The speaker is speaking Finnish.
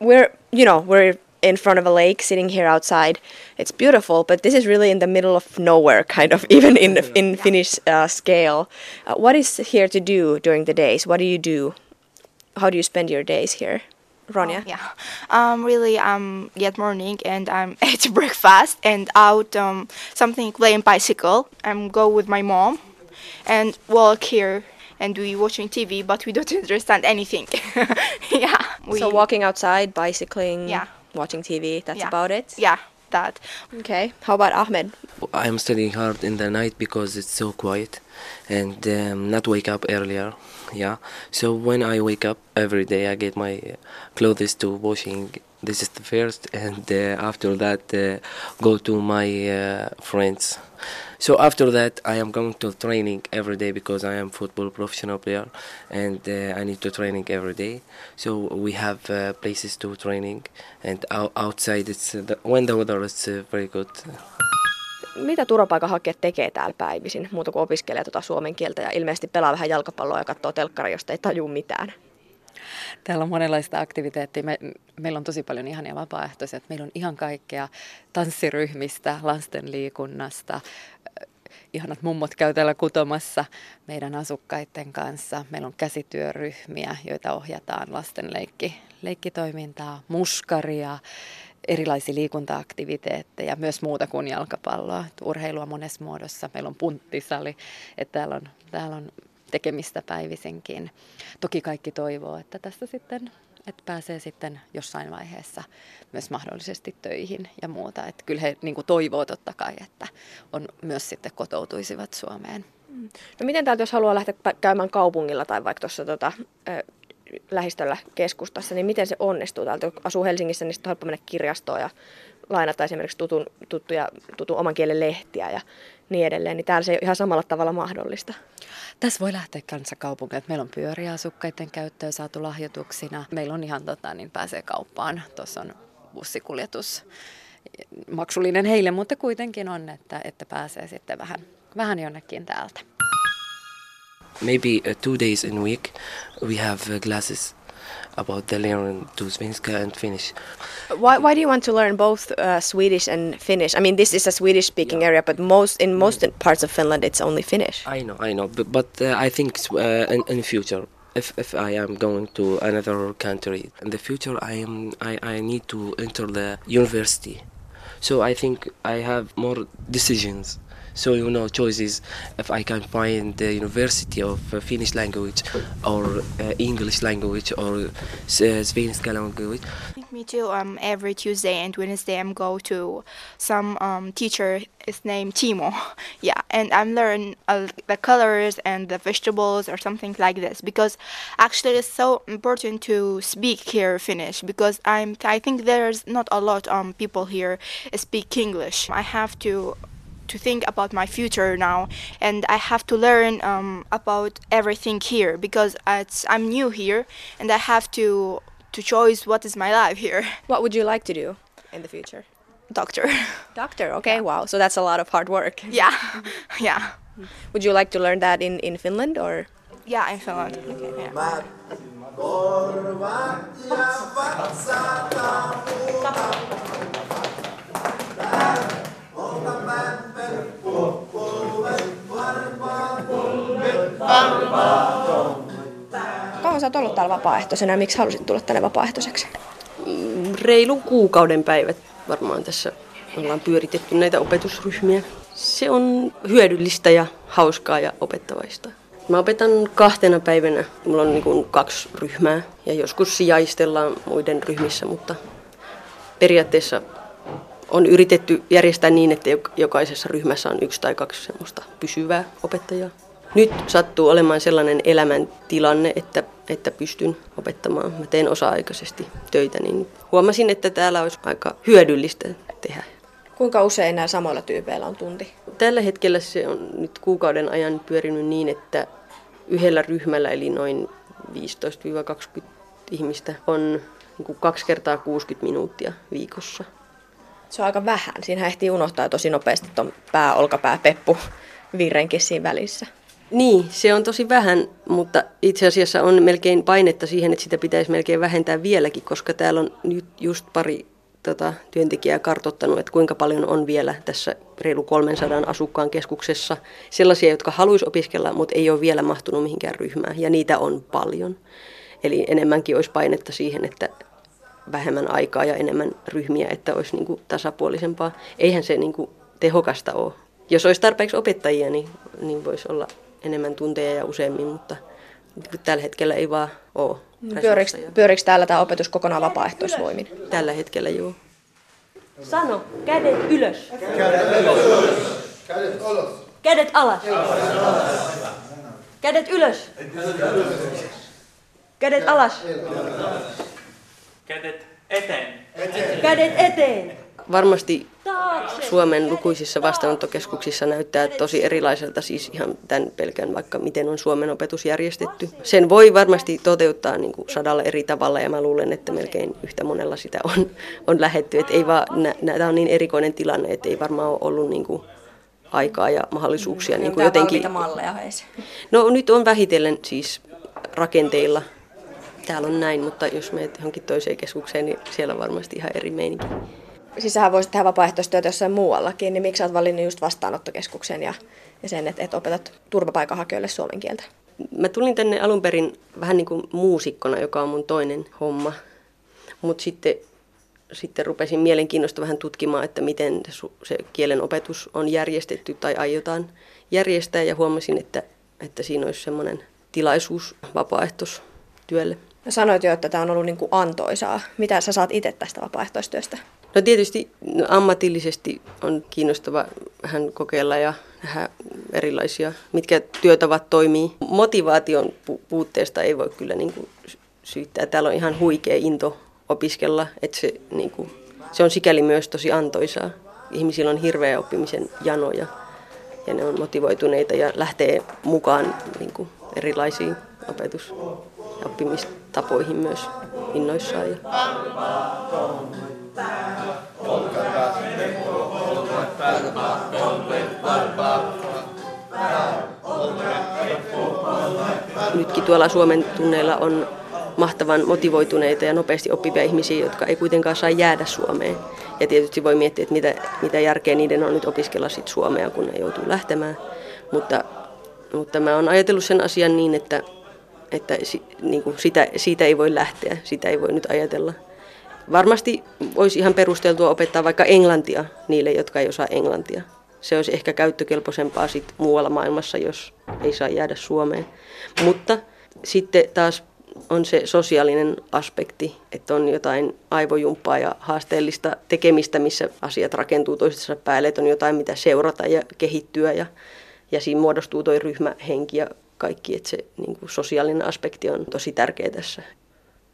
we're you know we're in front of a lake sitting here outside. It's beautiful but this is really in the middle of nowhere kind of even in the, in finnish uh, scale. Uh, what is here to do during the days? What do you do? How do you spend your days here? Ronja? Oh, yeah. Um, really, um, get morning and I'm at breakfast and out um, something playing bicycle. I'm go with my mom and walk here and we watching TV, but we don't understand anything. yeah. We, so walking outside, bicycling, Yeah. watching TV, that's Yeah. about it? Yeah, that. Okay. How about Ahmed? I'm studying hard in the night because it's so quiet and um, not wake up earlier. Yeah. So when I wake up every day, I get my clothes to washing. This is the first, and uh, after that, uh, go to my uh, friends. So after that, I am going to training every day because I am football professional player, and uh, I need to training every day. So we have uh, places to training, and ou- outside it's uh, the, when the weather is very good. Mitä turvapaikanhakijat tekee täällä päivisin, muuta kuin opiskelee tuota suomen kieltä ja ilmeisesti pelaa vähän jalkapalloa ja katsoo telkkaria, josta ei taju mitään? Täällä on monenlaista aktiviteettia. Me, meillä on tosi paljon ihania vapaaehtoisia. Meillä on ihan kaikkea tanssiryhmistä, lasten liikunnasta. Ihanat mummot käy täällä kutomassa meidän asukkaiden kanssa. Meillä on käsityöryhmiä, joita ohjataan lasten leikki, leikkitoimintaa, muskaria, erilaisia liikuntaaktiviteetteja, myös muuta kuin jalkapalloa, urheilua monessa muodossa. Meillä on punttisali, että täällä on, täällä on tekemistä päivisinkin. Toki kaikki toivoo, että tästä sitten että pääsee sitten jossain vaiheessa myös mahdollisesti töihin ja muuta. Että kyllä he niin toivoo totta kai, että on myös sitten kotoutuisivat Suomeen. No miten täältä, jos haluaa lähteä käymään kaupungilla tai vaikka tuossa tota, lähistöllä keskustassa, niin miten se onnistuu täältä? Kun asuu Helsingissä, niin sitten on helppo mennä kirjastoon ja lainata esimerkiksi tutun, tuttuja, tutun oman kielen lehtiä ja niin edelleen. Niin täällä se ei ole ihan samalla tavalla mahdollista. Tässä voi lähteä kanssa kaupunkiin. Meillä on pyöriä asukkaiden käyttöön saatu lahjoituksina. Meillä on ihan tota, niin pääsee kauppaan. Tuossa on bussikuljetus maksullinen heille, mutta kuitenkin on, että, että pääsee sitten vähän, vähän jonnekin täältä. Maybe uh, two days in a week we have uh, classes about the learning to Svenska and Finnish. Why, why do you want to learn both uh, Swedish and Finnish? I mean, this is a Swedish-speaking area, but most in most parts of Finland, it's only Finnish. I know, I know, but, but uh, I think uh, in, in the future, if, if I am going to another country in the future, I am I, I need to enter the university. So I think I have more decisions. So you know, choices if I can find the university of uh, Finnish language or uh, English language or uh, Svenska language. Me too. Um, every Tuesday and Wednesday, I'm go to some um, teacher. His name Timo. Yeah, and I'm learn uh, the colors and the vegetables or something like this because actually it's so important to speak here Finnish because I'm. I think there's not a lot um people here speak English. I have to to think about my future now and i have to learn um, about everything here because it's, i'm new here and i have to to choose what is my life here What would you like to do in the future? doctor Doctor. Okay, wow. So that's a lot of hard work. yeah yeah Would you like to learn that in, in Finland or? yeah in finland okay, yeah. Kauan sä oot ollut täällä vapaaehtoisena ja miksi halusit tulla tänne vapaaehtoiseksi? reilun kuukauden päivät varmaan tässä ollaan pyöritetty näitä opetusryhmiä. Se on hyödyllistä ja hauskaa ja opettavaista. Mä opetan kahtena päivänä. Mulla on niin kaksi ryhmää ja joskus sijaistellaan muiden ryhmissä, mutta periaatteessa on yritetty järjestää niin, että jok- jokaisessa ryhmässä on yksi tai kaksi semmoista pysyvää opettajaa. Nyt sattuu olemaan sellainen elämäntilanne, että, että pystyn opettamaan. Mä teen osa-aikaisesti töitä, niin huomasin, että täällä olisi aika hyödyllistä tehdä. Kuinka usein nämä samoilla tyypeillä on tunti? Tällä hetkellä se on nyt kuukauden ajan pyörinyt niin, että yhdellä ryhmällä, eli noin 15-20 ihmistä, on niin kaksi kertaa 60 minuuttia viikossa. Se on aika vähän. Siinä ehtii unohtaa tosi nopeasti tuon pää, olkapää, peppu virrenkin siinä välissä. Niin, se on tosi vähän, mutta itse asiassa on melkein painetta siihen, että sitä pitäisi melkein vähentää vieläkin, koska täällä on nyt just pari tota, työntekijää kartottanut, että kuinka paljon on vielä tässä reilu 300 asukkaan keskuksessa sellaisia, jotka haluaisi opiskella, mutta ei ole vielä mahtunut mihinkään ryhmään, ja niitä on paljon. Eli enemmänkin olisi painetta siihen, että vähemmän aikaa ja enemmän ryhmiä, että olisi niin kuin tasapuolisempaa. Eihän se niin kuin tehokasta ole. Jos olisi tarpeeksi opettajia, niin, niin voisi olla enemmän tunteja ja useammin, mutta tällä hetkellä ei vaan ole. Pyöriks, pyöriks täällä tämä opetus kokonaan vapaaehtoisvoimin? Tällä hetkellä joo. Sano, kädet ylös. Kädet alas. Kädet alas. Kädet ylös. Kädet alas. Kädet eteen. Kädet eteen. Varmasti Suomen lukuisissa vastaanottokeskuksissa näyttää tosi erilaiselta, siis ihan tämän pelkän vaikka miten on Suomen opetus järjestetty. Sen voi varmasti toteuttaa niin kuin sadalla eri tavalla ja mä luulen, että melkein yhtä monella sitä on, on lähetty. Ei vaan, tämä on niin erikoinen tilanne, että ei varmaan ole ollut niin kuin aikaa ja mahdollisuuksia niin kuin jotenkin... malleja? No nyt on vähitellen siis rakenteilla. Täällä on näin, mutta jos menet johonkin toiseen keskukseen, niin siellä on varmasti ihan eri meininki siis sähän voisit tehdä vapaaehtoistyötä jossain muuallakin, niin miksi oot valinnut just vastaanottokeskuksen ja, ja sen, että, että opetat turvapaikanhakijoille suomen kieltä? Mä tulin tänne alun perin vähän niin kuin muusikkona, joka on mun toinen homma. Mutta sitten, sitten rupesin mielenkiinnosta vähän tutkimaan, että miten se kielen opetus on järjestetty tai aiotaan järjestää. Ja huomasin, että, että siinä olisi semmoinen tilaisuus vapaaehtoistyölle. Sanoit jo, että tämä on ollut niin kuin antoisaa. Mitä sä saat itse tästä vapaaehtoistyöstä? No tietysti no ammatillisesti on kiinnostava vähän kokeilla ja nähdä erilaisia, mitkä työtavat toimii. Motivaation pu- puutteesta ei voi kyllä niin kuin syyttää. Täällä on ihan huikea into opiskella, että se, niin kuin, se on sikäli myös tosi antoisaa. Ihmisillä on hirveä oppimisen janoja ja ne on motivoituneita ja lähtee mukaan niin kuin, erilaisiin opetus- oppimistapoihin myös innoissaan. Ja... Nytkin tuolla Suomen tunneilla on mahtavan motivoituneita ja nopeasti oppivia ihmisiä, jotka ei kuitenkaan saa jäädä Suomeen. Ja tietysti voi miettiä, että mitä, mitä järkeä niiden on nyt opiskella sit Suomea, kun ne joutuu lähtemään. Mutta, mutta mä oon ajatellut sen asian niin, että, että niin kuin sitä, siitä ei voi lähteä, sitä ei voi nyt ajatella Varmasti olisi ihan perusteltua opettaa vaikka englantia niille, jotka ei osaa englantia. Se olisi ehkä käyttökelpoisempaa sit muualla maailmassa, jos ei saa jäädä Suomeen. Mutta sitten taas on se sosiaalinen aspekti, että on jotain aivojumppaa ja haasteellista tekemistä, missä asiat rakentuu toistensa päälle, että on jotain, mitä seurata ja kehittyä ja, ja siinä muodostuu tuo ryhmähenki ja kaikki, että se niin kuin sosiaalinen aspekti on tosi tärkeä tässä.